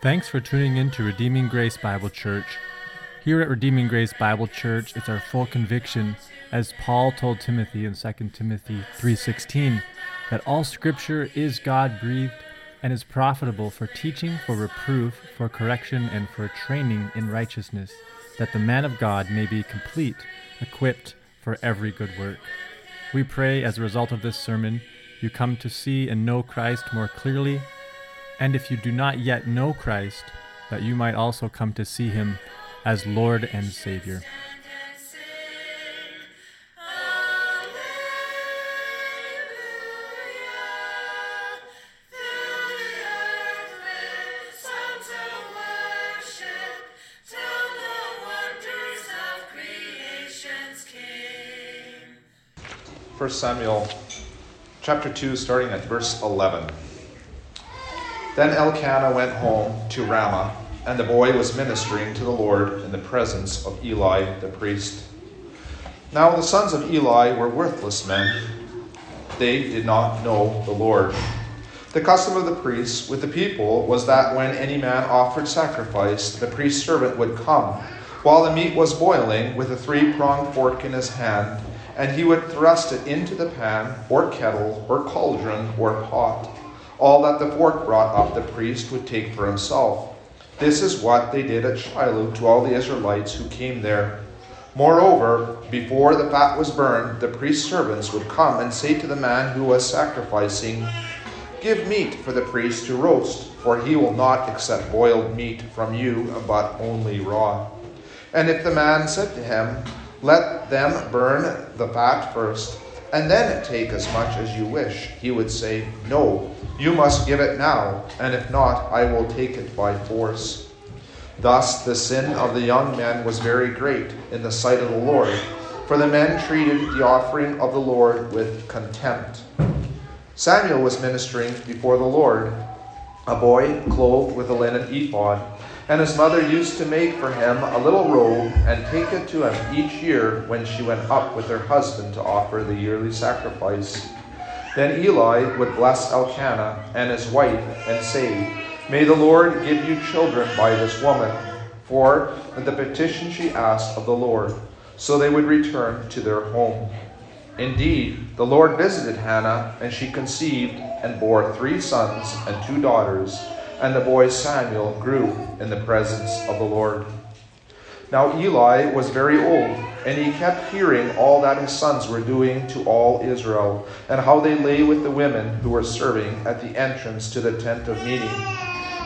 Thanks for tuning in to Redeeming Grace Bible Church. Here at Redeeming Grace Bible Church, it's our full conviction, as Paul told Timothy in 2 Timothy 3:16, that all scripture is God-breathed and is profitable for teaching, for reproof, for correction, and for training in righteousness, that the man of God may be complete, equipped for every good work. We pray as a result of this sermon, you come to see and know Christ more clearly and if you do not yet know Christ, that you might also come to see him as Lord and Savior. First Samuel chapter 2 starting at verse 11. Then Elkanah went home to Ramah, and the boy was ministering to the Lord in the presence of Eli the priest. Now the sons of Eli were worthless men. They did not know the Lord. The custom of the priests with the people was that when any man offered sacrifice, the priest's servant would come, while the meat was boiling, with a three pronged fork in his hand, and he would thrust it into the pan, or kettle, or cauldron, or pot. All that the fork brought up, the priest would take for himself. This is what they did at Shiloh to all the Israelites who came there. Moreover, before the fat was burned, the priest's servants would come and say to the man who was sacrificing, Give meat for the priest to roast, for he will not accept boiled meat from you, but only raw. And if the man said to him, Let them burn the fat first, and then take as much as you wish, he would say, No, you must give it now, and if not, I will take it by force. Thus the sin of the young men was very great in the sight of the Lord, for the men treated the offering of the Lord with contempt. Samuel was ministering before the Lord, a boy clothed with a linen ephod and his mother used to make for him a little robe and take it to him each year when she went up with her husband to offer the yearly sacrifice. Then Eli would bless Elkanah and his wife and say, May the Lord give you children by this woman, for the petition she asked of the Lord. So they would return to their home. Indeed, the Lord visited Hannah, and she conceived and bore three sons and two daughters. And the boy Samuel grew in the presence of the Lord. Now Eli was very old, and he kept hearing all that his sons were doing to all Israel, and how they lay with the women who were serving at the entrance to the tent of meeting.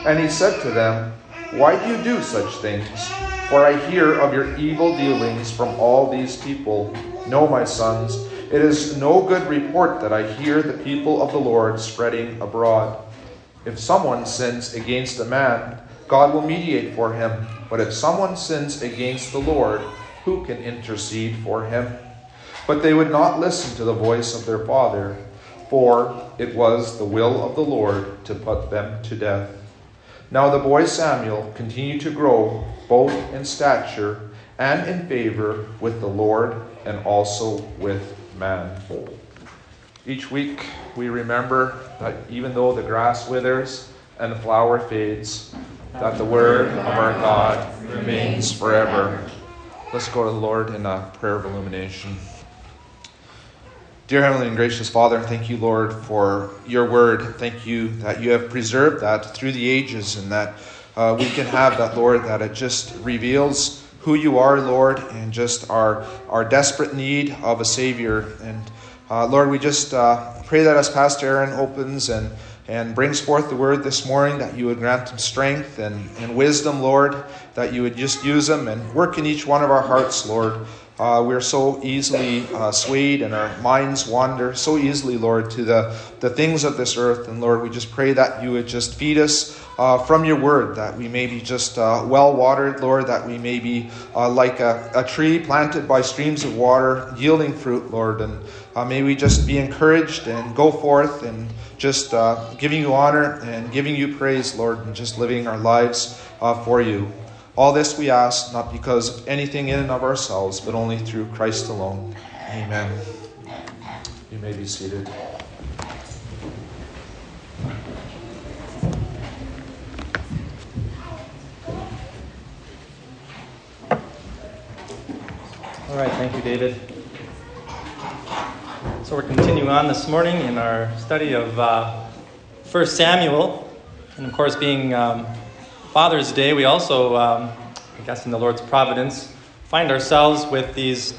And he said to them, Why do you do such things? For I hear of your evil dealings from all these people. No, my sons, it is no good report that I hear the people of the Lord spreading abroad. If someone sins against a man, God will mediate for him. But if someone sins against the Lord, who can intercede for him? But they would not listen to the voice of their father, for it was the will of the Lord to put them to death. Now the boy Samuel continued to grow, both in stature and in favor with the Lord and also with man. Each week we remember that even though the grass withers and the flower fades, that the word of our God remains forever. Let's go to the Lord in a prayer of illumination. Dear Heavenly and Gracious Father, thank you, Lord, for your word. Thank you that you have preserved that through the ages and that uh, we can have that, Lord, that it just reveals who you are, Lord, and just our, our desperate need of a Savior. And uh, Lord, we just uh, pray that as Pastor Aaron opens and, and brings forth the word this morning, that you would grant him strength and, and wisdom, Lord, that you would just use him and work in each one of our hearts, Lord. Uh, we're so easily uh, swayed and our minds wander so easily, Lord, to the, the things of this earth. And Lord, we just pray that you would just feed us uh, from your word, that we may be just uh, well watered, Lord, that we may be uh, like a, a, tree planted by streams of water, yielding fruit, Lord. And uh, may we just be encouraged and go forth and just uh, giving you honor and giving you praise, Lord, and just living our lives uh, for you. All this we ask, not because of anything in and of ourselves, but only through Christ alone. Amen. You may be seated. All right, thank you, David. So we're continuing on this morning in our study of uh, 1 Samuel. And of course, being um, Father's Day, we also, um, I guess in the Lord's providence, find ourselves with these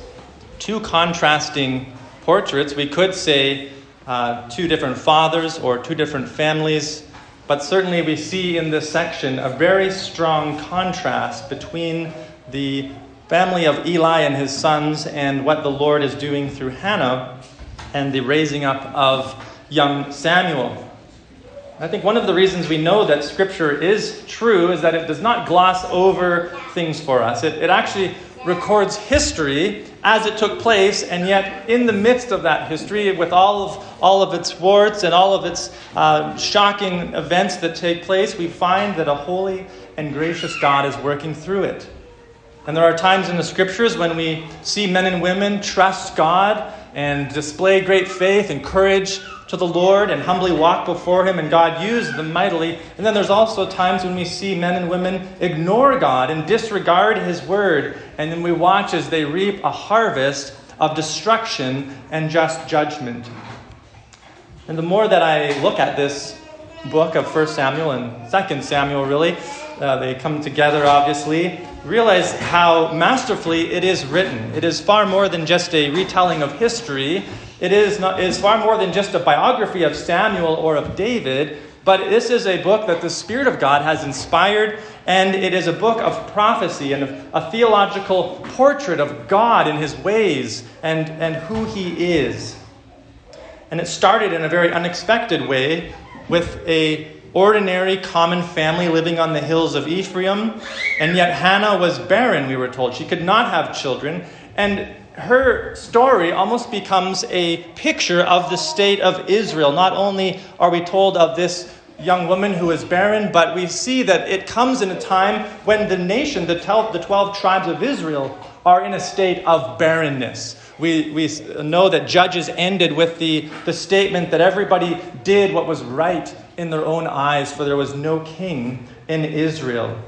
two contrasting portraits. We could say uh, two different fathers or two different families, but certainly we see in this section a very strong contrast between the family of Eli and his sons and what the Lord is doing through Hannah and the raising up of young Samuel. I think one of the reasons we know that Scripture is true is that it does not gloss over things for us. It, it actually records history as it took place, and yet in the midst of that history, with all of, all of its warts and all of its uh, shocking events that take place, we find that a holy and gracious God is working through it. And there are times in the scriptures when we see men and women trust God and display great faith and courage to the Lord and humbly walk before Him, and God used them mightily. And then there's also times when we see men and women ignore God and disregard His word, and then we watch as they reap a harvest of destruction and just judgment. And the more that I look at this book of 1 Samuel and 2 Samuel, really, uh, they come together, obviously. Realize how masterfully it is written. It is far more than just a retelling of history. It is, not, it is far more than just a biography of Samuel or of David, but this is a book that the Spirit of God has inspired, and it is a book of prophecy and a theological portrait of God and his ways and, and who he is. And it started in a very unexpected way with a ordinary, common family living on the hills of Ephraim. And yet Hannah was barren, we were told. She could not have children. And her story almost becomes a picture of the state of Israel. Not only are we told of this young woman who is barren, but we see that it comes in a time when the nation, the 12, the 12 tribes of Israel, are in a state of barrenness. We, we know that Judges ended with the, the statement that everybody did what was right in their own eyes, for there was no king in Israel.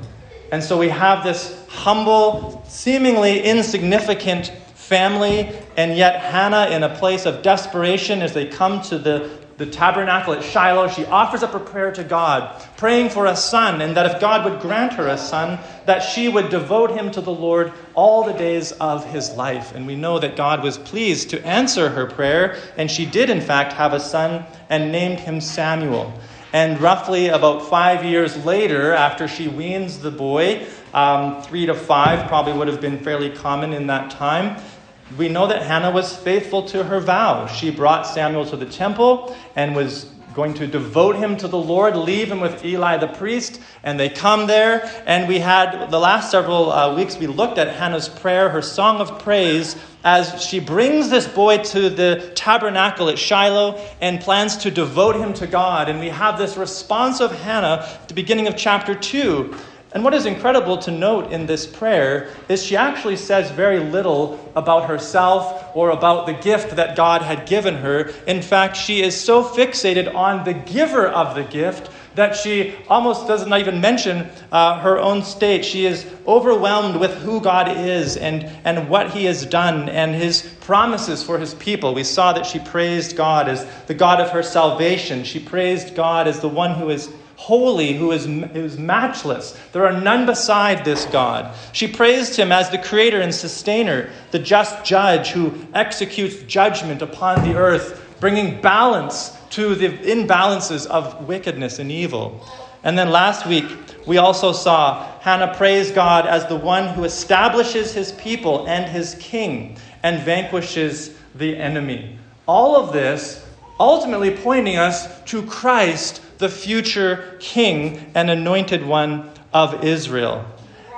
And so we have this humble, seemingly insignificant family, and yet Hannah, in a place of desperation, as they come to the the tabernacle at Shiloh, she offers up a prayer to God, praying for a son, and that if God would grant her a son, that she would devote him to the Lord all the days of his life. And we know that God was pleased to answer her prayer, and she did, in fact, have a son and named him Samuel. And roughly about five years later, after she weans the boy, um, three to five probably would have been fairly common in that time we know that Hannah was faithful to her vow. She brought Samuel to the temple and was going to devote him to the Lord, leave him with Eli the priest, and they come there. And we had the last several uh, weeks, we looked at Hannah's prayer, her song of praise, as she brings this boy to the tabernacle at Shiloh and plans to devote him to God. And we have this response of Hannah at the beginning of chapter 2 and what is incredible to note in this prayer is she actually says very little about herself or about the gift that God had given her. In fact, she is so fixated on the giver of the gift that she almost does not even mention uh, her own state. She is overwhelmed with who God is and, and what he has done and his promises for his people. We saw that she praised God as the God of her salvation, she praised God as the one who is holy, who is, who is matchless. There are none beside this God. She praised him as the creator and sustainer, the just judge who executes judgment upon the earth, bringing balance to the imbalances of wickedness and evil. And then last week, we also saw Hannah praise God as the one who establishes his people and his king and vanquishes the enemy. All of this ultimately pointing us to Christ the future king and anointed one of Israel.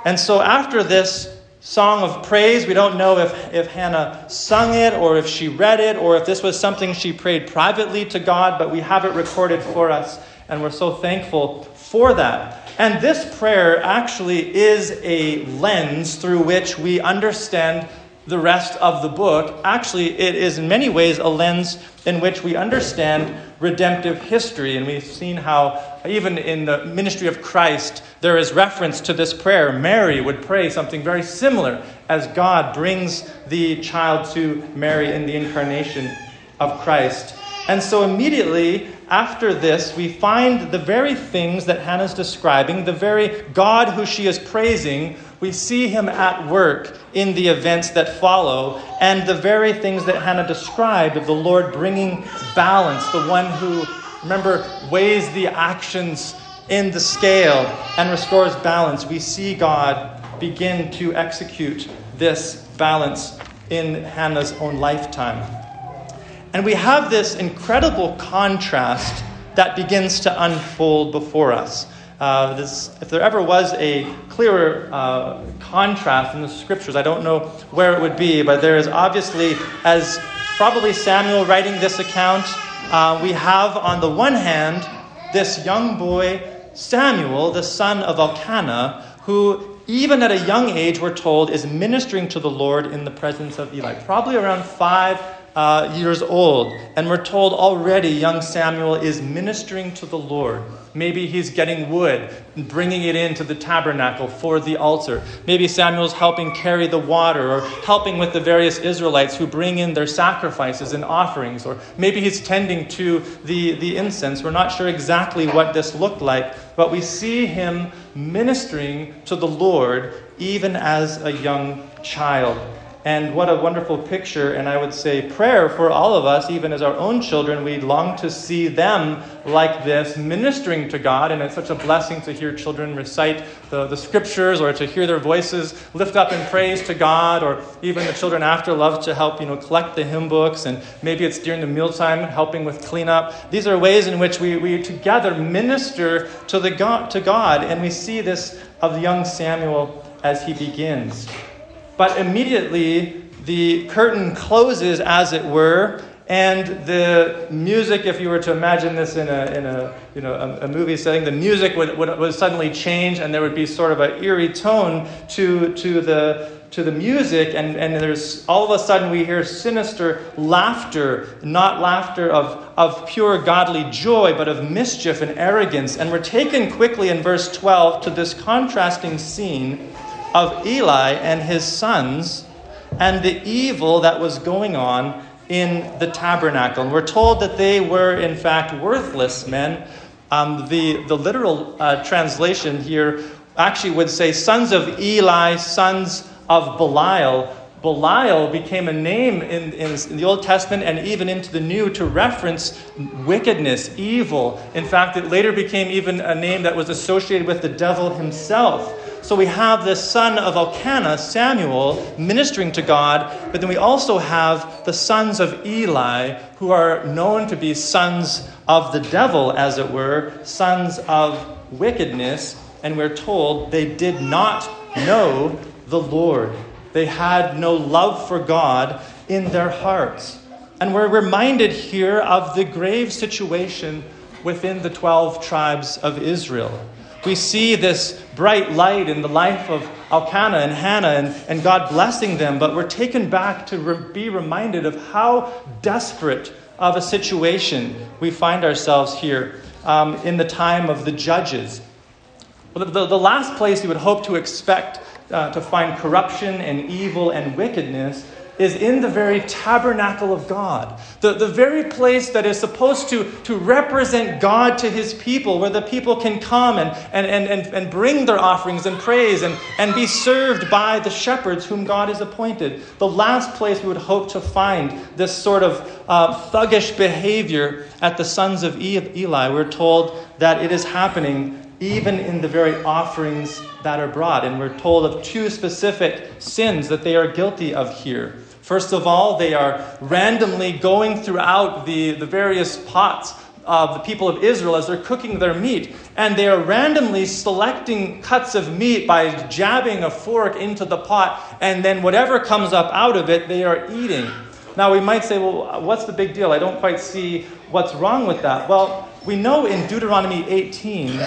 And so after this song of praise, we don't know if, if Hannah sung it or if she read it or if this was something she prayed privately to God, but we have it recorded for us, and we're so thankful for that. And this prayer actually is a lens through which we understand the rest of the book, actually, it is in many ways a lens in which we understand redemptive history. And we've seen how, even in the ministry of Christ, there is reference to this prayer. Mary would pray something very similar as God brings the child to Mary in the incarnation of Christ. And so, immediately after this, we find the very things that Hannah's describing, the very God who she is praising, we see him at work in the events that follow, and the very things that Hannah described of the Lord bringing balance, the one who, remember, weighs the actions in the scale and restores balance. We see God begin to execute this balance in Hannah's own lifetime. And we have this incredible contrast that begins to unfold before us. Uh, this, if there ever was a clearer uh, contrast in the scriptures, I don't know where it would be, but there is obviously, as probably Samuel writing this account, uh, we have on the one hand this young boy, Samuel, the son of Elkanah, who even at a young age, we're told, is ministering to the Lord in the presence of Eli. Probably around five uh, years old. And we're told already young Samuel is ministering to the Lord. Maybe he's getting wood and bringing it into the tabernacle for the altar. Maybe Samuel's helping carry the water or helping with the various Israelites who bring in their sacrifices and offerings. Or maybe he's tending to the, the incense. We're not sure exactly what this looked like, but we see him ministering to the Lord even as a young child. And what a wonderful picture, and I would say prayer for all of us, even as our own children. We long to see them like this, ministering to God. And it's such a blessing to hear children recite the, the scriptures or to hear their voices lift up in praise to God, or even the children after love to help, you know, collect the hymn books. And maybe it's during the mealtime helping with cleanup. These are ways in which we, we together minister to, the God, to God. And we see this of young Samuel as he begins. But immediately the curtain closes, as it were, and the music, if you were to imagine this in a, in a, you know, a, a movie setting, the music would, would, would, suddenly change and there would be sort of an eerie tone to, to, the, to the music. And, and there's all of a sudden we hear sinister laughter, not laughter of, of pure godly joy, but of mischief and arrogance. And we're taken quickly in verse 12 to this contrasting scene of Eli and his sons and the evil that was going on in the tabernacle. And we're told that they were, in fact, worthless men. Um, the, the literal uh, translation here actually would say sons of Eli, sons of Belial. Belial became a name in, in, in, the Old Testament and even into the New to reference wickedness, evil. In fact, it later became even a name that was associated with the devil himself. So we have the son of Elkanah, Samuel, ministering to God, but then we also have the sons of Eli, who are known to be sons of the devil, as it were, sons of wickedness, and we're told they did not know the Lord. They had no love for God in their hearts. And we're reminded here of the grave situation within the 12 tribes of Israel. We see this bright light in the life of Elkanah and Hannah and, and God blessing them, but we're taken back to re- be reminded of how desperate of a situation we find ourselves here um, in the time of the judges. Well, the, the, last place you would hope to expect uh, to find corruption and evil and wickedness is in the very tabernacle of God, the, the very place that is supposed to, to represent God to his people, where the people can come and, and, and, and, and bring their offerings and praise and, and be served by the shepherds whom God has appointed. The last place we would hope to find this sort of uh, thuggish behavior at the sons of Eli. We're told that it is happening even in the very offerings that are brought. And we're told of two specific sins that they are guilty of here. First of all, they are randomly going throughout the, the various pots of the people of Israel as they're cooking their meat. And they are randomly selecting cuts of meat by jabbing a fork into the pot, and then whatever comes up out of it, they are eating. Now, we might say, well, what's the big deal? I don't quite see what's wrong with that. Well, we know in Deuteronomy 18,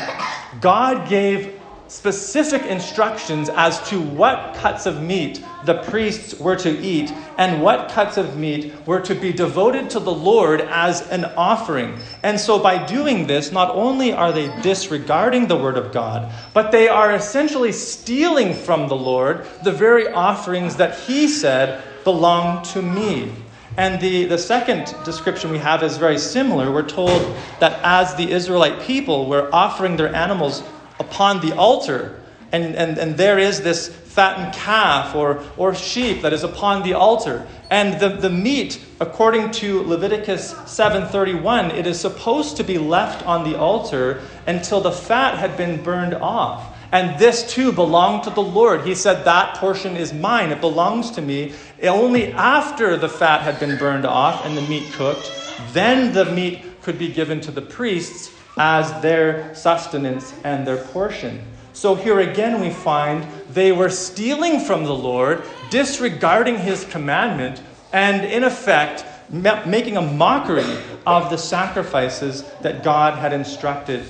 God gave specific instructions as to what cuts of meat the priests were to eat and what cuts of meat were to be devoted to the Lord as an offering. And so, by doing this, not only are they disregarding the Word of God, but they are essentially stealing from the Lord the very offerings that He said belong to me. And the, the second description we have is very similar. We're told that as the Israelite people were offering their animals upon the altar, and, and, and there is this fattened calf or, or sheep that is upon the altar. And the, the meat, according to Leviticus 7:31, it is supposed to be left on the altar until the fat had been burned off. And this too belonged to the Lord. He said, That portion is mine, it belongs to me. Only after the fat had been burned off and the meat cooked, then the meat could be given to the priests as their sustenance and their portion. So here again, we find they were stealing from the Lord, disregarding his commandment, and in effect, making a mockery of the sacrifices that God had instructed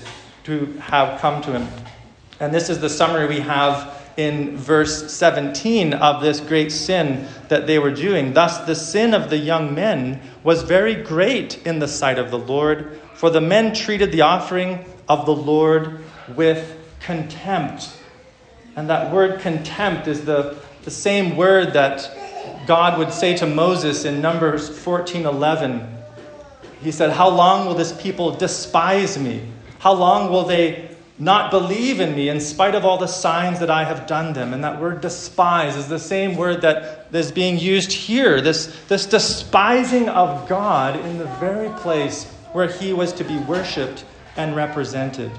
to have come to him. And this is the summary we have in verse 17 of this great sin that they were doing. Thus, the sin of the young men was very great in the sight of the Lord, for the men treated the offering of the Lord with contempt. And that word contempt is the, the same word that God would say to Moses in Numbers 14:11. He said, "How long will this people despise me? How long will they not believe in me in spite of all the signs that I have done them. And that word despise is the same word that is being used here this, this despising of God in the very place where he was to be worshiped and represented.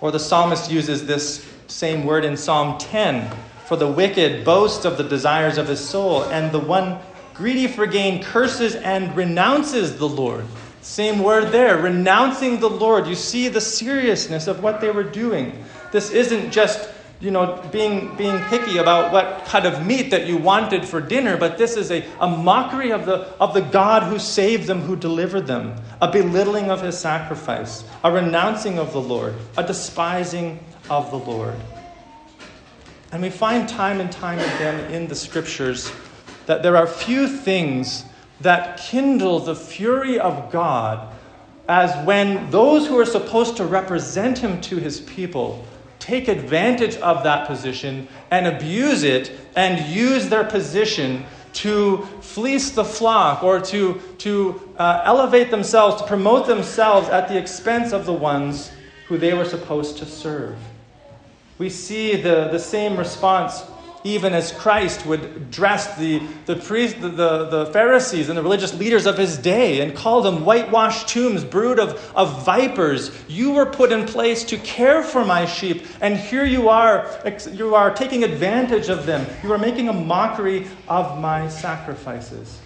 Or the psalmist uses this same word in Psalm 10 for the wicked boasts of the desires of his soul, and the one greedy for gain curses and renounces the Lord. Same word there, renouncing the Lord. You see the seriousness of what they were doing. This isn't just, you know, being, being picky about what cut of meat that you wanted for dinner, but this is a, a mockery of the, of the God who saved them, who delivered them, a belittling of his sacrifice, a renouncing of the Lord, a despising of the Lord. And we find time and time again in the scriptures that there are few things that kindle the fury of God as when those who are supposed to represent him to his people take advantage of that position and abuse it and use their position to fleece the flock or to, to uh, elevate themselves, to promote themselves at the expense of the ones who they were supposed to serve. We see the, the same response even as Christ would dress the, the, priest, the, the, the, Pharisees and the religious leaders of his day and call them whitewashed tombs, brood of, of vipers. You were put in place to care for my sheep, and here you are, you are taking advantage of them. You are making a mockery of my sacrifices.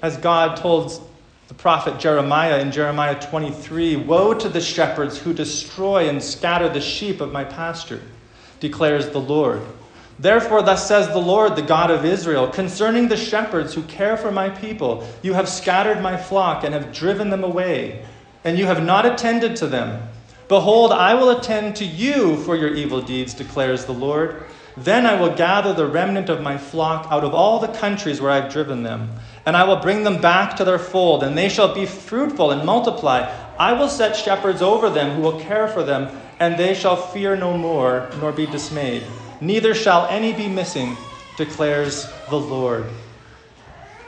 As God told the prophet Jeremiah in Jeremiah 23 Woe to the shepherds who destroy and scatter the sheep of my pasture declares the Lord. Therefore, thus says the Lord, the God of Israel, concerning the shepherds who care for my people, you have scattered my flock and have driven them away, and you have not attended to them. Behold, I will attend to you for your evil deeds, declares the Lord. Then I will gather the remnant of my flock out of all the countries where I have driven them, and I will bring them back to their fold, and they shall be fruitful and multiply. I will set shepherds over them who will care for them and they shall fear no more, nor be dismayed. Neither shall any be missing, declares the Lord.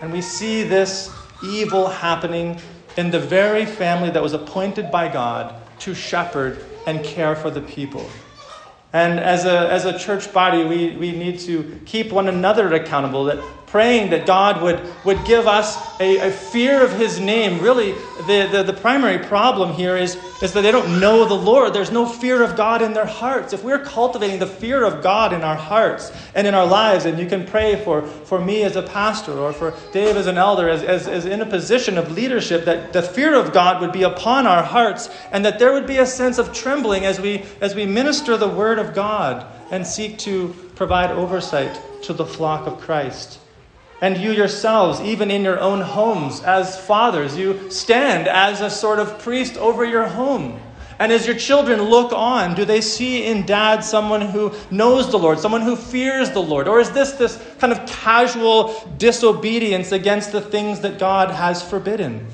And we see this evil happening in the very family that was appointed by God to shepherd and care for the people. And as a, as a church body, we, we need to keep one another accountable, that praying that God would, would give us a, a fear of His name. Really, the, the, the, primary problem here is, is that they don't know the Lord. There's no fear of God in their hearts. If we're cultivating the fear of God in our hearts and in our lives, and you can pray for, for me as a pastor or for Dave as an elder, as, as, as in a position of leadership, that the fear of God would be upon our hearts and that there would be a sense of trembling as we, as we minister the Word of God and seek to provide oversight to the flock of Christ. And you yourselves, even in your own homes, as fathers, you stand as a sort of priest over your home. And as your children look on, do they see in dad someone who knows the Lord, someone who fears the Lord? Or is this this kind of casual disobedience against the things that God has forbidden?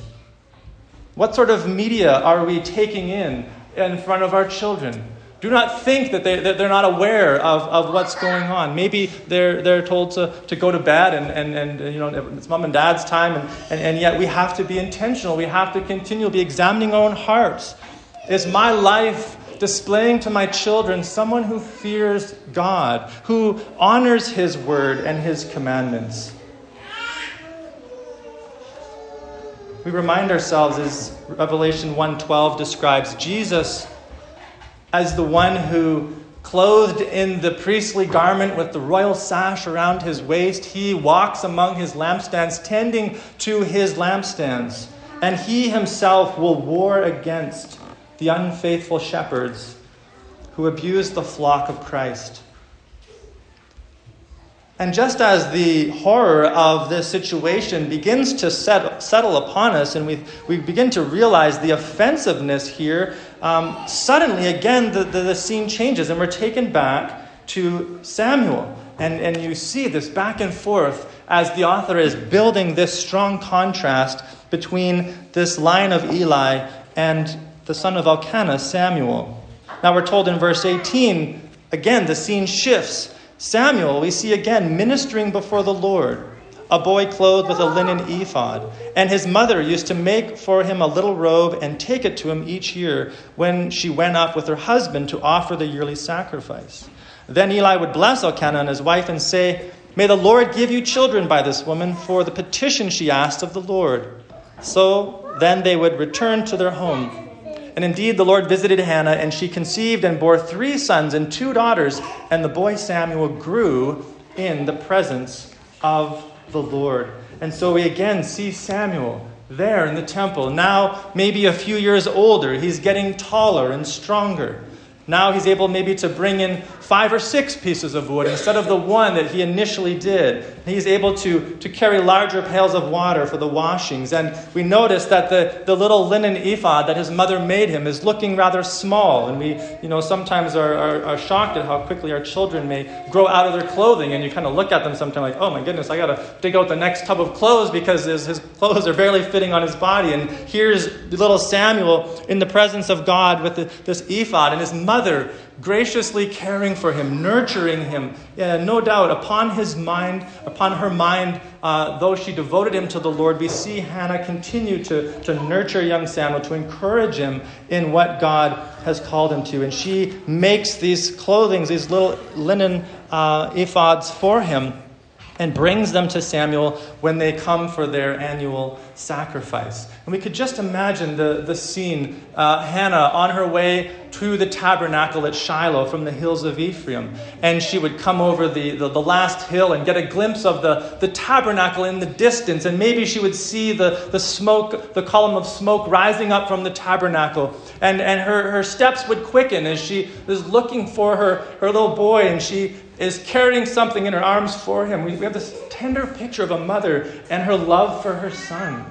What sort of media are we taking in in front of our children? Do not think that, they, that they're not aware of, of what's going on. Maybe they're, they're told to, to go to bed and, and, and you know, it's mom and dad's time, and, and, and yet we have to be intentional. We have to continually be examining our own hearts. Is my life displaying to my children someone who fears God, who honors His word and His commandments? We remind ourselves as Revelation 1:12 describes Jesus as the one who clothed in the priestly garment with the royal sash around his waist, he walks among his lampstands tending to his lampstands, and he himself will war against the unfaithful shepherds who abuse the flock of Christ. And just as the horror of this situation begins to set, settle upon us and we, we begin to realize the offensiveness here, um, suddenly again the, the, the scene changes and we're taken back to Samuel. And, and you see this back and forth as the author is building this strong contrast between this line of Eli and the son of Elkanah, Samuel. Now we're told in verse 18, again, the scene shifts. Samuel, we see again ministering before the Lord, a boy clothed with a linen ephod. And his mother used to make for him a little robe and take it to him each year when she went up with her husband to offer the yearly sacrifice. Then Eli would bless Elkanah and his wife and say, May the Lord give you children by this woman for the petition she asked of the Lord. So then they would return to their home. And indeed, the Lord visited Hannah, and she conceived and bore three sons and two daughters. And the boy Samuel grew in the presence of the Lord. And so we again see Samuel there in the temple. Now, maybe a few years older, he's getting taller and stronger. Now he's able maybe to bring in five or six pieces of wood instead of the one that he initially did. He's able to, to carry larger pails of water for the washings. And we notice that the, the little linen ephod that his mother made him is looking rather small. And we, you know, sometimes are, are, are shocked at how quickly our children may grow out of their clothing. And you kind of look at them sometimes like, oh my goodness, I got to dig out the next tub of clothes because his, his clothes are barely fitting on his body. And here's little Samuel in the presence of God with the, this ephod, and his mother graciously caring for him, nurturing him. No doubt, upon his mind, upon her mind, uh, though she devoted him to the Lord, we see Hannah continue to, to nurture young Samuel, to encourage him in what God has called him to. And she makes these clothings, these little linen uh, ephods for him and brings them to Samuel when they come for their annual sacrifice. And we could just imagine the, the scene uh, Hannah on her way to the tabernacle at Shiloh from the hills of Ephraim. And she would come over the, the, the, last hill and get a glimpse of the, the tabernacle in the distance. And maybe she would see the, the smoke, the column of smoke rising up from the tabernacle. And, and her, her steps would quicken as she is looking for her, her little boy. And she is carrying something in her arms for him. We, we have this tender picture of a mother and her love for her son,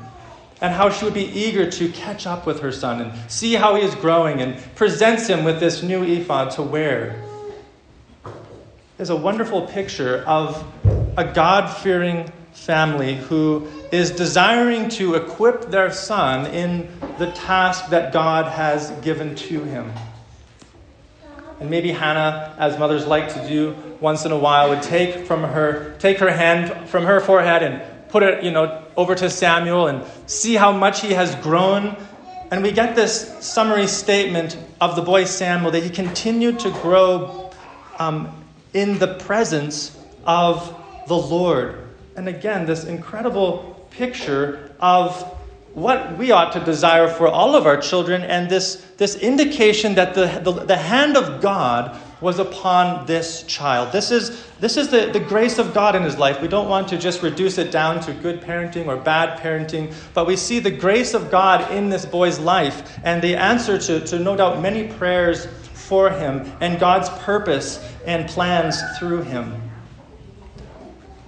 and how she would be eager to catch up with her son and see how he is growing, and presents him with this new ephod to wear. Is a wonderful picture of a God fearing family who is desiring to equip their son in the task that God has given to him. And maybe Hannah, as mothers like to do once in a while, would take from her, take her hand from her forehead and put it, you know, over to Samuel and see how much he has grown. And we get this summary statement of the boy Samuel that he continued to grow um, in the presence of the Lord. And again, this incredible picture of what we ought to desire for all of our children, and this, this indication that the, the, the, hand of God was upon this child. This is, this is the, the grace of God in his life. We don't want to just reduce it down to good parenting or bad parenting, but we see the grace of God in this boy's life and the answer to, to no doubt many prayers for him and God's purpose and plans through him.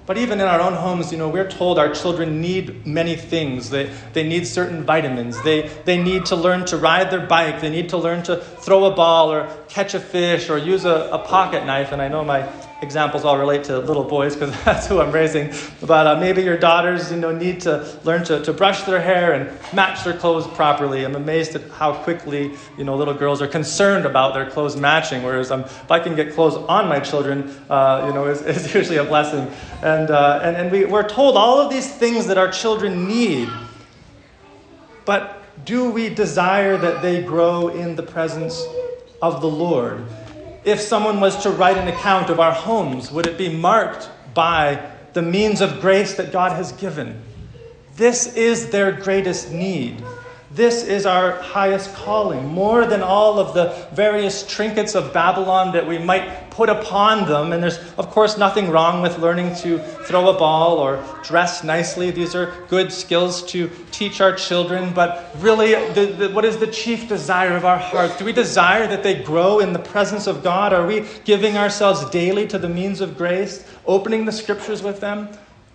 But even in our own homes, you know, we're told our children need many things. They, they need certain vitamins. They, they need to learn to ride their bike. They need to learn to throw a ball or catch a fish or use a, a pocket knife. And I know my examples all relate to little boys because that's who I'm raising. But uh, maybe your daughters, you know, need to learn to, to brush their hair and match their clothes properly. I'm amazed at how quickly, you know, little girls are concerned about their clothes matching. Whereas um, if I can get clothes on my children, uh, you know, is is usually a blessing. And, uh, and, and we, we're told all of these things that our children need. But do we desire that they grow in the presence of the Lord? If someone was to write an account of our homes, would it be marked by the means of grace that God has given? This is their greatest need. This is our highest calling, more than all of the various trinkets of Babylon that we might put upon them. And there's, of course, nothing wrong with learning to throw a ball or dress nicely. These are good skills to teach our children. But really, the, the, what is the chief desire of our hearts? Do we desire that they grow in the presence of God? Are we giving ourselves daily to the means of grace, opening the scriptures with them?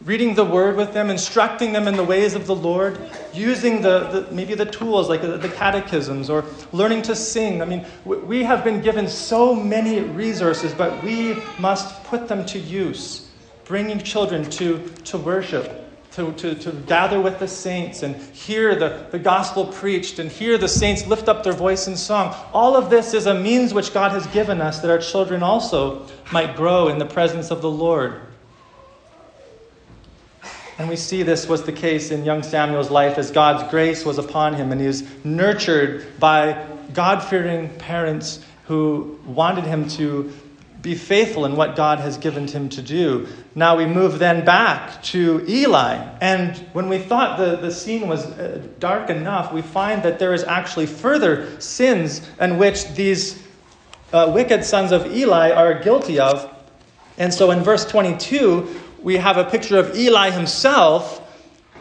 Reading the word with them, instructing them in the ways of the Lord, using the, the maybe the tools like the, the, catechisms or learning to sing. I mean, we have been given so many resources, but we must put them to use, bringing children to, to worship. To, to, to gather with the saints and hear the, the gospel preached and hear the saints lift up their voice in song. All of this is a means which God has given us that our children also might grow in the presence of the Lord. And we see this was the case in young Samuel's life as God's grace was upon him and he was nurtured by God fearing parents who wanted him to be faithful in what God has given him to do. Now we move then back to Eli. And when we thought the, the scene was uh, dark enough, we find that there is actually further sins in which these uh, wicked sons of Eli are guilty of. And so in verse 22, we have a picture of Eli himself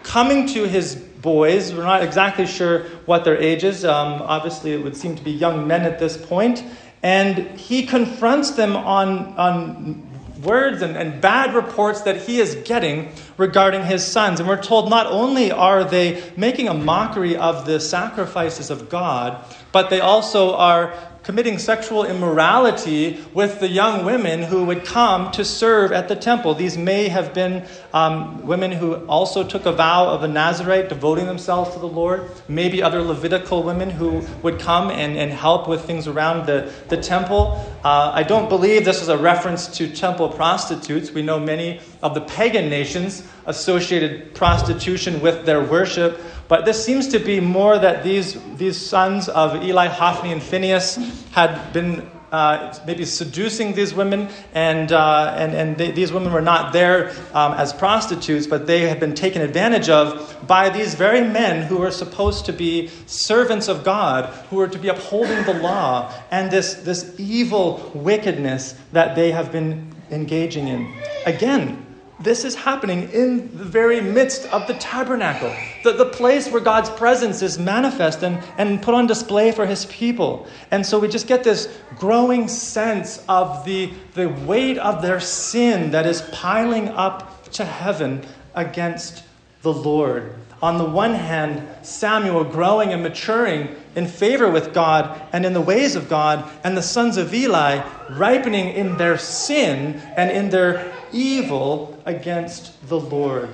coming to his boys. We're not exactly sure what their ages. Um, obviously, it would seem to be young men at this point. And he confronts them on, on words and, and bad reports that he is getting regarding his sons. And we're told not only are they making a mockery of the sacrifices of God, but they also are committing sexual immorality with the young women who would come to serve at the temple. These may have been um, women who also took a vow of a Nazarite, devoting themselves to the Lord. Maybe other Levitical women who would come and, and help with things around the, the temple. Uh, I don't believe this is a reference to temple prostitutes. We know many of the pagan nations associated prostitution with their worship. But this seems to be more that these, these sons of Eli, Hophni, and Phinehas had been uh, maybe seducing these women, and, uh, and, and they, these women were not there um, as prostitutes, but they had been taken advantage of by these very men who were supposed to be servants of God, who were to be upholding the law, and this, this evil wickedness that they have been engaging in. Again, this is happening in the very midst of the tabernacle, the, the place where God's presence is manifest and, and put on display for his people. And so we just get this growing sense of the, the weight of their sin that is piling up to heaven against the Lord. On the one hand, Samuel growing and maturing in favor with God and in the ways of God, and the sons of Eli ripening in their sin and in their evil against the Lord.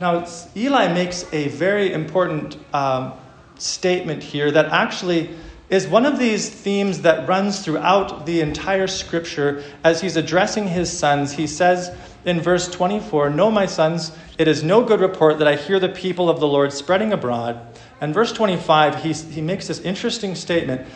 Now, Eli makes a very important um, statement here that actually is one of these themes that runs throughout the entire scripture as he's addressing his sons. He says in verse 24, No, my sons, it is no good report that I hear the people of the Lord spreading abroad. And verse 25, he, he makes this interesting statement.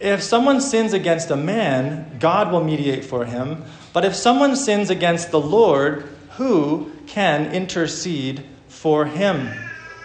If someone sins against a man, God will mediate for him. But if someone sins against the Lord, who can intercede for him?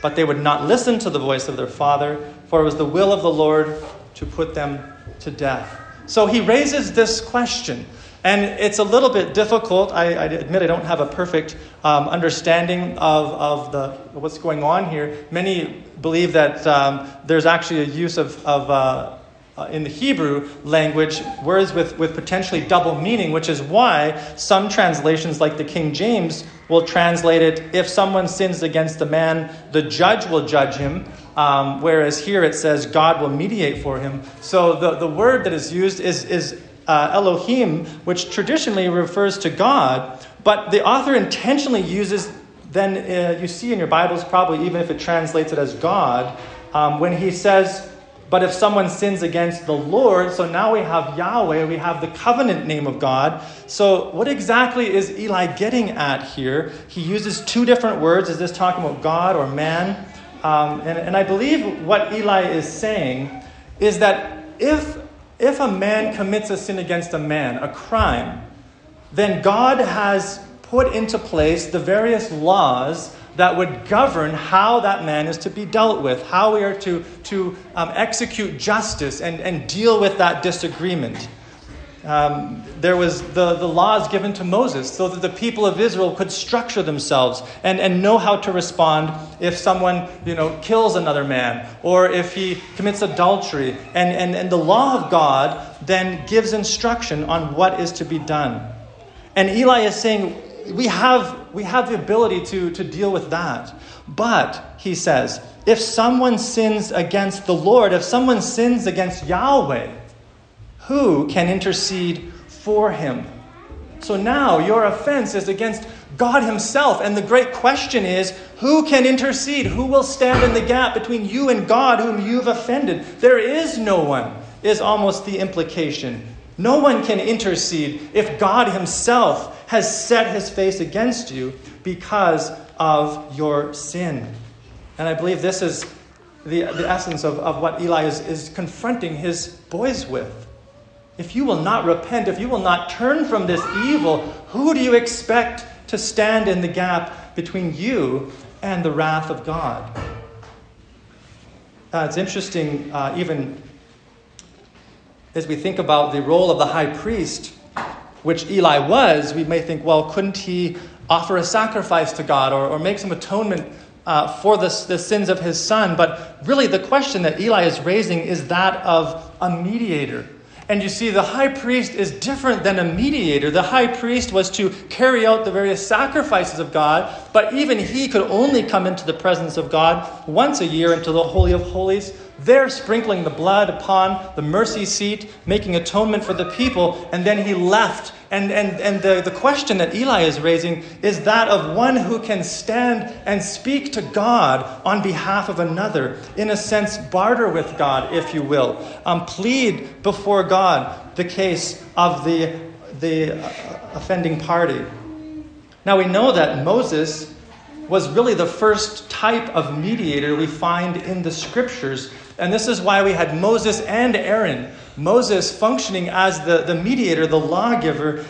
But they would not listen to the voice of their father, for it was the will of the Lord to put them to death. So he raises this question. And it's a little bit difficult. I, I admit I don't have a perfect um, understanding of, of the, what's going on here. Many believe that um, there's actually a use of, of uh, uh, in the Hebrew language, words with, with potentially double meaning, which is why some translations, like the King James, will translate it if someone sins against a man, the judge will judge him. Um, whereas here it says God will mediate for him. So the, the word that is used is, is uh, Elohim, which traditionally refers to God, but the author intentionally uses, then uh, you see in your Bibles, probably even if it translates it as God, um, when he says, but if someone sins against the Lord, so now we have Yahweh, we have the covenant name of God. So, what exactly is Eli getting at here? He uses two different words. Is this talking about God or man? Um, and, and I believe what Eli is saying is that if, if a man commits a sin against a man, a crime, then God has put into place the various laws that would govern how that man is to be dealt with, how we are to, to um, execute justice and, and deal with that disagreement. Um, there was the, the laws given to Moses so that the people of Israel could structure themselves and, and know how to respond if someone you know, kills another man or if he commits adultery. And, and, and the law of God then gives instruction on what is to be done. And Eli is saying, we have, we have the ability to, to deal with that. But, he says, if someone sins against the Lord, if someone sins against Yahweh, who can intercede for him? So now your offense is against God Himself. And the great question is who can intercede? Who will stand in the gap between you and God whom you've offended? There is no one, is almost the implication. No one can intercede if God Himself has set his face against you because of your sin. And I believe this is the, the essence of, of what Eli is, is confronting his boys with. If you will not repent, if you will not turn from this evil, who do you expect to stand in the gap between you and the wrath of God? Uh, it's interesting, uh, even as we think about the role of the high priest which Eli was, we may think, well, couldn't he offer a sacrifice to God or, or make some atonement uh, for the, the sins of his son? But really, the question that Eli is raising is that of a mediator. And you see, the high priest is different than a mediator. The high priest was to carry out the various sacrifices of God, but even he could only come into the presence of God once a year into the Holy of Holies there sprinkling the blood upon the mercy seat, making atonement for the people, and then he left. And, and, and the, the question that Eli is raising is that of one who can stand and speak to God on behalf of another, in a sense, barter with God, if you will, um, plead before God the case of the, the uh, offending party. Now we know that Moses was really the first type of mediator we find in the scriptures. And this is why we had Moses and Aaron. Moses functioning as the, the mediator, the lawgiver,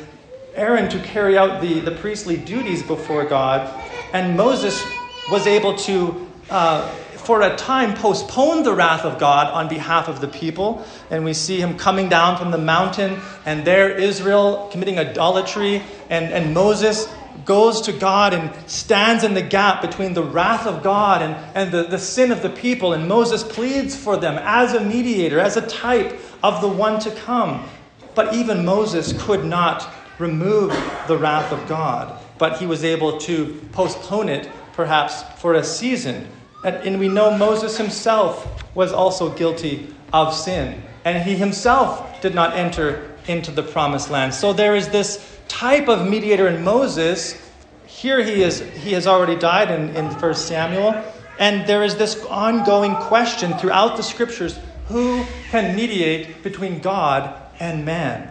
Aaron to carry out the, the priestly duties before God. And Moses was able to, uh, for a time, postpone the wrath of God on behalf of the people. And we see him coming down from the mountain, and there Israel committing idolatry, and, and Moses goes to God and stands in the gap between the wrath of God and, and the, the sin of the people. And Moses pleads for them as a mediator, as a type of the one to come. But even Moses could not remove the wrath of God, but he was able to postpone it perhaps for a season. And, and we know Moses himself was also guilty of sin, and he himself did not enter into the promised land. So there is this type of mediator in Moses. Here he is, he has already died in, in 1 Samuel. And there is this ongoing question throughout the scriptures who can mediate between God and man?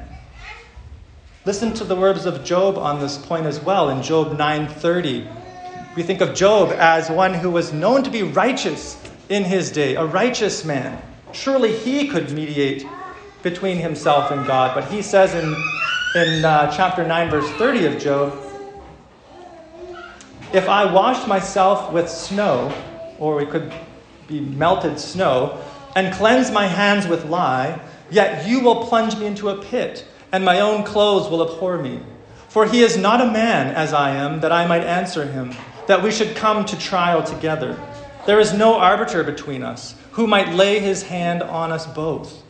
Listen to the words of Job on this point as well in Job 9:30. We think of Job as one who was known to be righteous in his day, a righteous man. Surely he could mediate between himself and God. But he says in in uh, chapter 9, verse 30 of Job If I wash myself with snow, or it could be melted snow, and cleanse my hands with lye, yet you will plunge me into a pit, and my own clothes will abhor me. For he is not a man as I am, that I might answer him, that we should come to trial together. There is no arbiter between us, who might lay his hand on us both.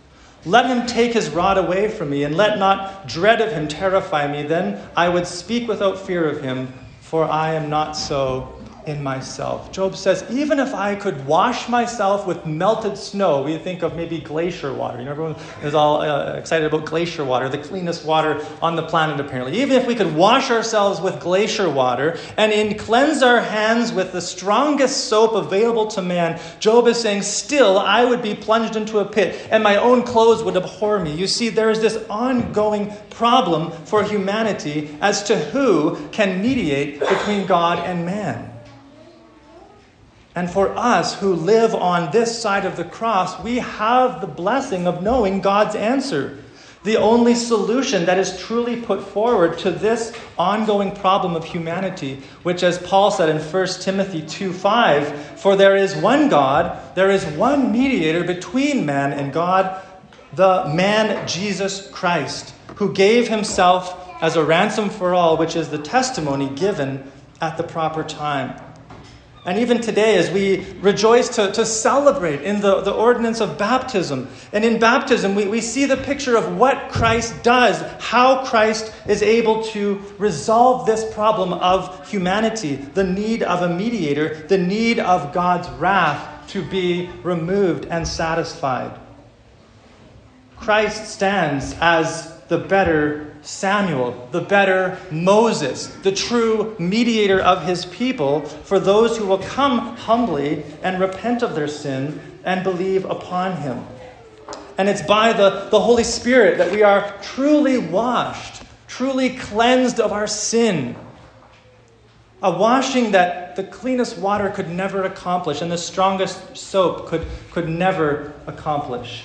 Let him take his rod away from me, and let not dread of him terrify me. Then I would speak without fear of him, for I am not so in myself. Job says, even if I could wash myself with melted snow, we think of maybe glacier water. You know, everyone is all uh, excited about glacier water, the cleanest water on the planet, apparently. Even if we could wash ourselves with glacier water and in cleanse our hands with the strongest soap available to man, Job is saying, still, I would be plunged into a pit and my own clothes would abhor me. You see, there is this ongoing problem for humanity as to who can mediate between God and man. And for us who live on this side of the cross, we have the blessing of knowing God's answer. The only solution that is truly put forward to this ongoing problem of humanity, which, as Paul said in 1 Timothy 2 5, for there is one God, there is one mediator between man and God, the man Jesus Christ, who gave himself as a ransom for all, which is the testimony given at the proper time. And even today, as we rejoice to, to celebrate in the, the ordinance of baptism, and in baptism, we, we see the picture of what Christ does, how Christ is able to resolve this problem of humanity, the need of a mediator, the need of God's wrath to be removed and satisfied. Christ stands as the better Samuel, the better Moses, the true mediator of his people, for those who will come humbly and repent of their sin and believe upon him. And it's by the, the Holy Spirit that we are truly washed, truly cleansed of our sin. A washing that the cleanest water could never accomplish and the strongest soap could, could never accomplish.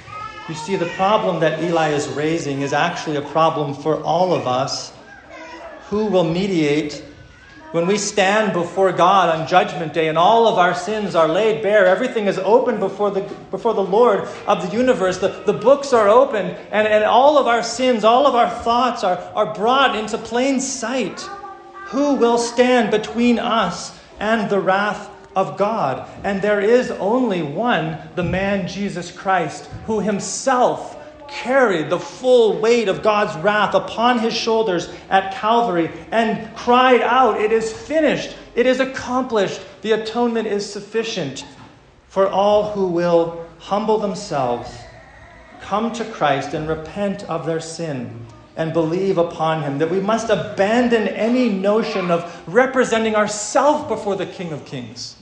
You see, the problem that Eli is raising is actually a problem for all of us. Who will mediate when we stand before God on Judgment Day and all of our sins are laid bare? Everything is open before the, before the Lord of the universe. The, the books are open, and, and all of our sins, all of our thoughts are, are brought into plain sight. Who will stand between us and the wrath of God. And there is only one, the man Jesus Christ, who himself carried the full weight of God's wrath upon his shoulders at Calvary and cried out, It is finished, it is accomplished, the atonement is sufficient for all who will humble themselves, come to Christ, and repent of their sin and believe upon him, that we must abandon any notion of representing ourselves before the King of Kings.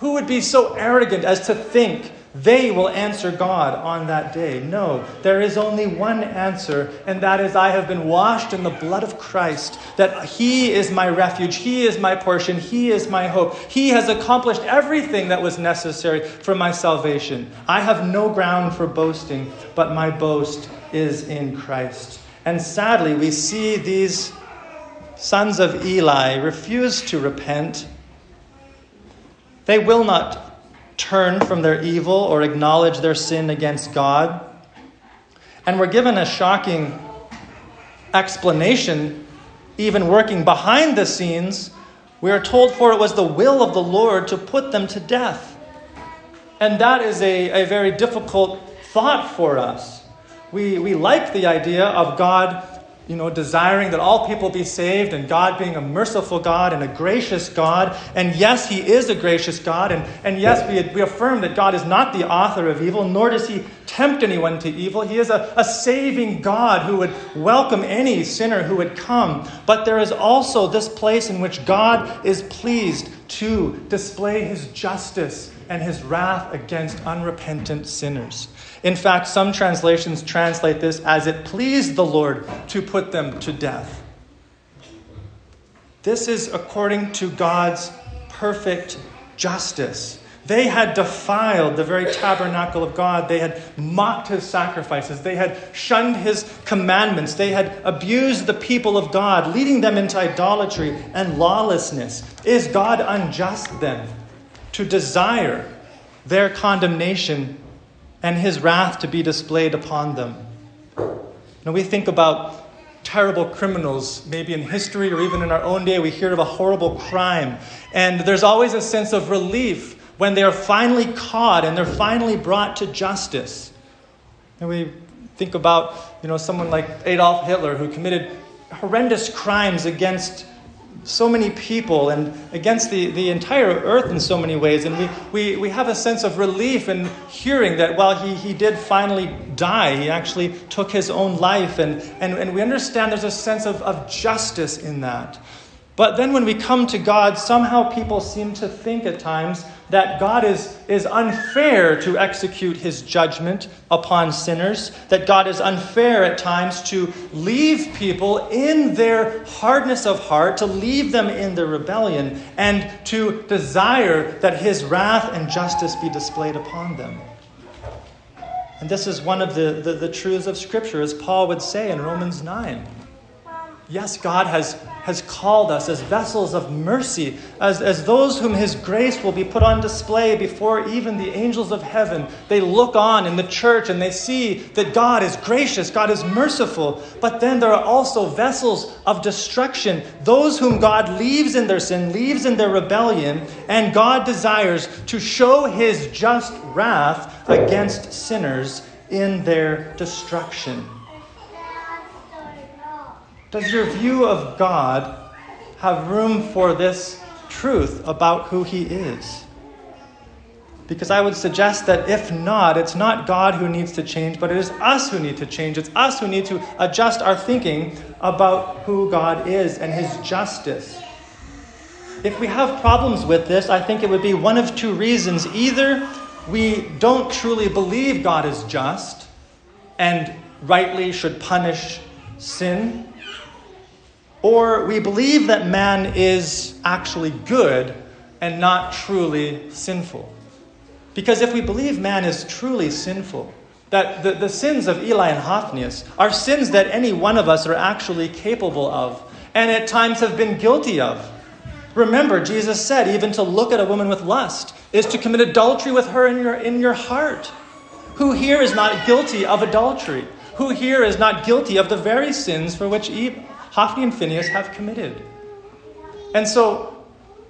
Who would be so arrogant as to think they will answer God on that day? No, there is only one answer, and that is I have been washed in the blood of Christ, that He is my refuge, He is my portion, He is my hope. He has accomplished everything that was necessary for my salvation. I have no ground for boasting, but my boast is in Christ. And sadly, we see these sons of Eli refuse to repent they will not turn from their evil or acknowledge their sin against God. And we're given a shocking explanation, even working behind the scenes. We are told, for it was the will of the Lord to put them to death. And that is a, a very difficult thought for us. We, we like the idea of God you know, desiring that all people be saved and God being a merciful God and a gracious God. And yes, He is a gracious God. And, and yes, we, we affirm that God is not the author of evil, nor does He tempt anyone to evil. He is a, a saving God who would welcome any sinner who would come. But there is also this place in which God is pleased to display His justice and His wrath against unrepentant sinners. In fact, some translations translate this as it pleased the Lord to put them to death. This is according to God's perfect justice. They had defiled the very tabernacle of God. They had mocked his sacrifices. They had shunned his commandments. They had abused the people of God, leading them into idolatry and lawlessness. Is God unjust then to desire their condemnation and his wrath to be displayed upon them? Now we think about terrible criminals, maybe in history or even in our own day, we hear of a horrible crime. And there's always a sense of relief when they are finally caught and they're finally brought to justice. And we think about, you know, someone like Adolf Hitler who committed horrendous crimes against so many people and against the, the entire earth in so many ways. And we, we, we have a sense of relief in hearing that while he, he did finally die, he actually took his own life. And, and, and we understand there's a sense of, of justice in that. But then when we come to God, somehow people seem to think at times that God is, is unfair to execute his judgment upon sinners, that God is unfair at times to leave people in their hardness of heart, to leave them in their rebellion, and to desire that his wrath and justice be displayed upon them. And this is one of the, the, the truths of Scripture, as Paul would say in Romans 9. Yes, God has has called us as vessels of mercy, as, as those whom His grace will be put on display before even the angels of heaven. They look on in the church and they see that God is gracious, God is merciful. But then there are also vessels of destruction, those whom God leaves in their sin, leaves in their rebellion, and God desires to show His just wrath against sinners in their destruction. Does your view of God have room for this truth about who He is? Because I would suggest that if not, it's not God who needs to change, but it is us who need to change. It's us who need to adjust our thinking about who God is and His justice. If we have problems with this, I think it would be one of two reasons. Either we don't truly believe God is just and rightly should punish sin, or we believe that man is actually good and not truly sinful. Because if we believe man is truly sinful, that the, the sins of Eli and Hophnius are sins that any one of us are actually capable of and at times have been guilty of. Remember, Jesus said, even to look at a woman with lust is to commit adultery with her in your, in your heart. Who here is not guilty of adultery? Who here is not guilty of the very sins for which Eve, Hophni and Phinehas have committed. And so,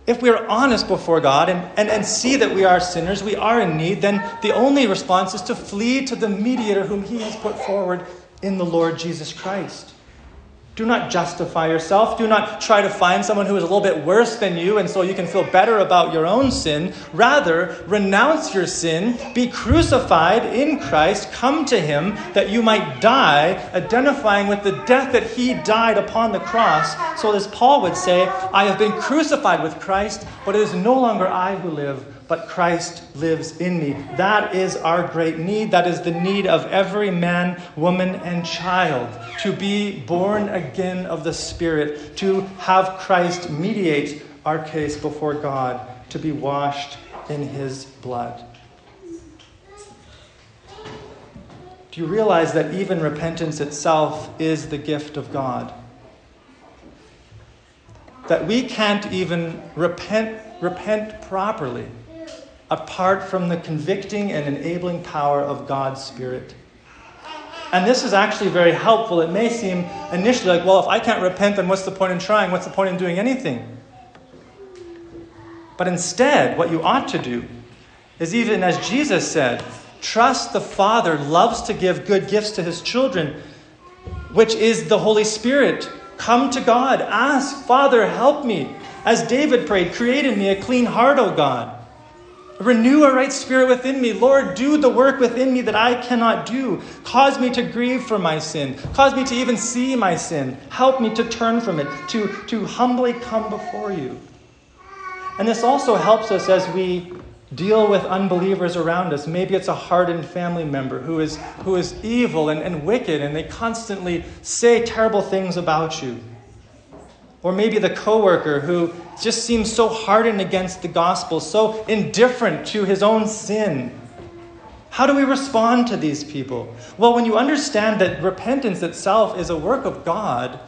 if we are honest before God and, and, and see that we are sinners, we are in need, then the only response is to flee to the mediator whom He has put forward in the Lord Jesus Christ. Do not justify yourself. Do not try to find someone who is a little bit worse than you and so you can feel better about your own sin. Rather, renounce your sin, be crucified in Christ, come to Him that you might die, identifying with the death that He died upon the cross. So, as Paul would say, I have been crucified with Christ, but it is no longer I who live but Christ lives in me. That is our great need. That is the need of every man, woman, and child to be born again of the Spirit, to have Christ mediate our case before God, to be washed in his blood. Do you realize that even repentance itself is the gift of God? That we can't even repent, repent properly apart from the convicting and enabling power of God's Spirit. And this is actually very helpful. It may seem initially like, well, if I can't repent, then what's the point in trying? What's the point in doing anything? But instead, what you ought to do is even as Jesus said, trust the Father loves to give good gifts to his children, which is the Holy Spirit. Come to God, ask, Father, help me. As David prayed, create in me a clean heart, O God. Renew a right spirit within me. Lord, do the work within me that I cannot do. Cause me to grieve for my sin. Cause me to even see my sin. Help me to turn from it, to, to humbly come before you. And this also helps us as we deal with unbelievers around us. Maybe it's a hardened family member who is, who is evil and, and wicked, and they constantly say terrible things about you. Or maybe the coworker who just seems so hardened against the gospel, so indifferent to his own sin. How do we respond to these people? Well, when you understand that repentance itself is a work of God,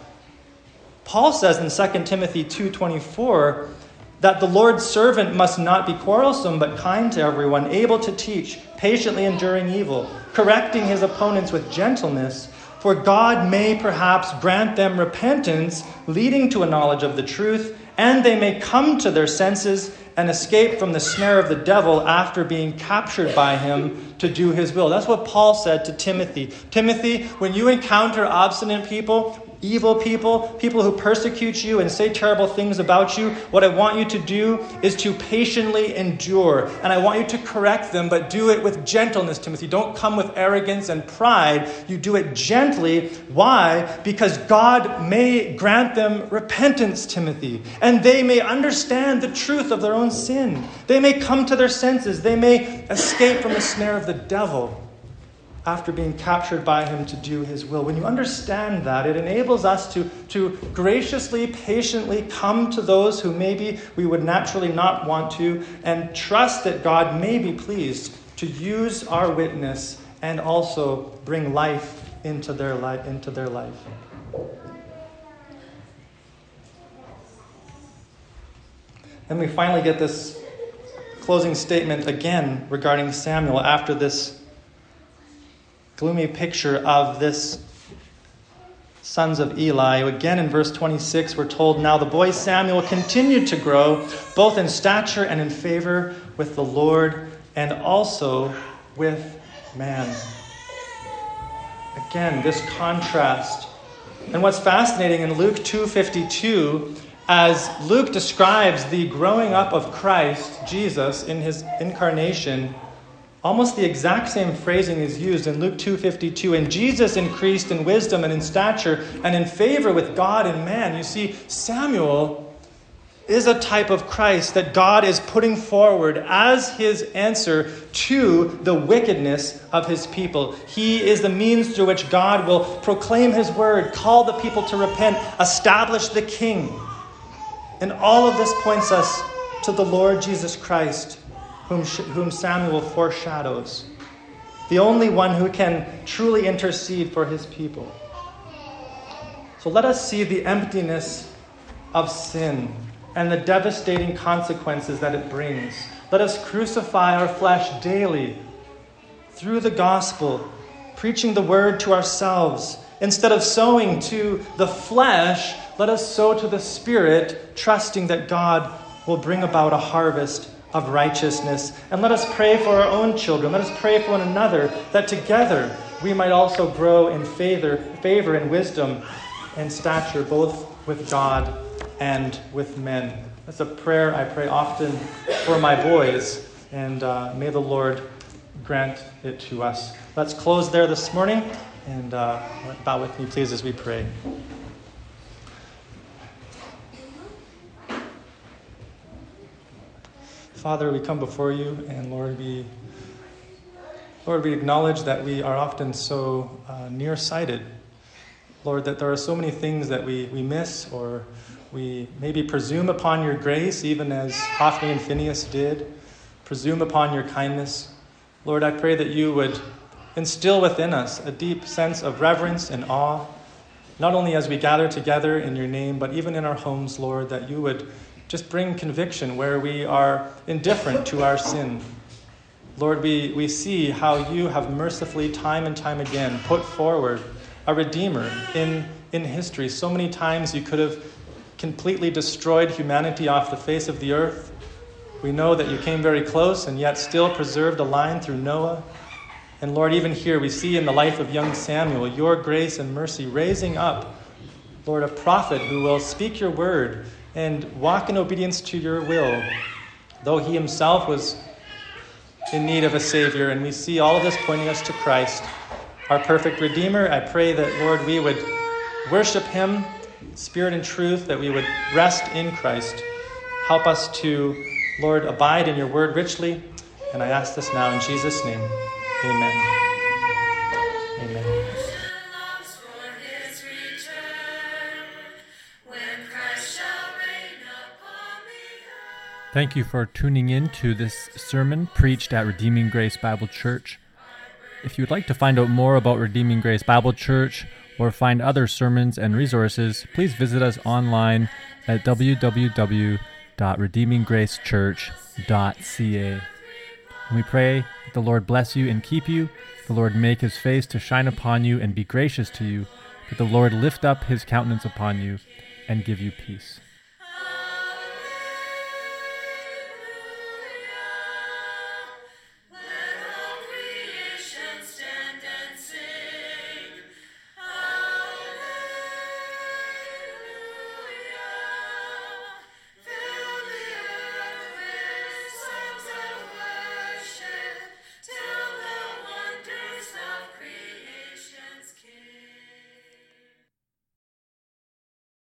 Paul says in 2 Timothy 2:24 that the Lord's servant must not be quarrelsome but kind to everyone, able to teach, patiently enduring evil, correcting his opponents with gentleness, for God may perhaps grant them repentance leading to a knowledge of the truth, and they may come to their senses and escape from the snare of the devil after being captured by him to do his will. That's what Paul said to Timothy. Timothy, when you encounter obstinate people, evil people, people who persecute you and say terrible things about you, what I want you to do is to patiently endure. And I want you to correct them, but do it with gentleness, Timothy. Don't come with arrogance and pride. You do it gently. Why? Because God may grant them repentance, Timothy, and they may understand the truth of their own sin. They may come to their senses. They may escape from the snare of the devil after being captured by him to do his will. When you understand that, it enables us to, to graciously, patiently come to those who maybe we would naturally not want to and trust that God may be pleased to use our witness and also bring life into their, life, into their life. Then we finally get this closing statement again regarding Samuel after this gloomy picture of this sons of Eli. Again, in verse 26, we're told now the boy Samuel continued to grow, both in stature and in favor with the Lord and also with man. Again, this contrast. And what's fascinating in Luke 2:52 as Luke describes the growing up of Christ, Jesus in his incarnation, Almost the exact same phrasing is used in Luke 2:52 and Jesus increased in wisdom and in stature and in favor with God and man. You see Samuel is a type of Christ that God is putting forward as his answer to the wickedness of his people. He is the means through which God will proclaim his word, call the people to repent, establish the king. And all of this points us to the Lord Jesus Christ whom, whom Samuel foreshadows, the only one who can truly intercede for his people. So let us see the emptiness of sin and the devastating consequences that it brings. Let us crucify our flesh daily through the gospel, preaching the word to ourselves. Instead of sowing to the flesh, let us sow to the Spirit, trusting that God will bring about a harvest of righteousness. And let us pray for our own children. Let us pray for one another that together we might also grow in favor, favor and wisdom and stature, both with God and with men. That's a prayer I pray often for my boys, and uh, may the Lord grant it to us. Let's close there this morning, and uh, bow with me, please, as we pray. Father, we come before you, and Lord, we, Lord, we acknowledge that we are often so uh, nearsighted. Lord, that there are so many things that we, we miss or we maybe presume upon your grace, even as Hophni and Phinehas did, presume upon your kindness. Lord, I pray that you would instill within us a deep sense of reverence and awe, not only as we gather together in your name, but even in our homes, Lord, that you would just bring conviction where we are indifferent to our sin. Lord, we, we see how you have mercifully, time and time again, put forward a Redeemer in, in history. So many times you could have completely destroyed humanity off the face of the earth. We know that you came very close and yet still preserved a line through Noah. And Lord, even here we see in the life of young Samuel your grace and mercy raising up, Lord, a prophet who will speak your word and walk in obedience to your will, though he himself was in need of a Savior. And we see all of this pointing us to Christ, our perfect Redeemer. I pray that, Lord, we would worship him, spirit and truth, that we would rest in Christ. Help us to, Lord, abide in your word richly. And I ask this now in Jesus' name. Amen. Thank you for tuning in to this sermon preached at Redeeming Grace Bible Church. If you would like to find out more about Redeeming Grace Bible Church or find other sermons and resources, please visit us online at www.redeeminggracechurch.ca. And we pray that the Lord bless you and keep you, the Lord make his face to shine upon you and be gracious to you, that the Lord lift up his countenance upon you and give you peace.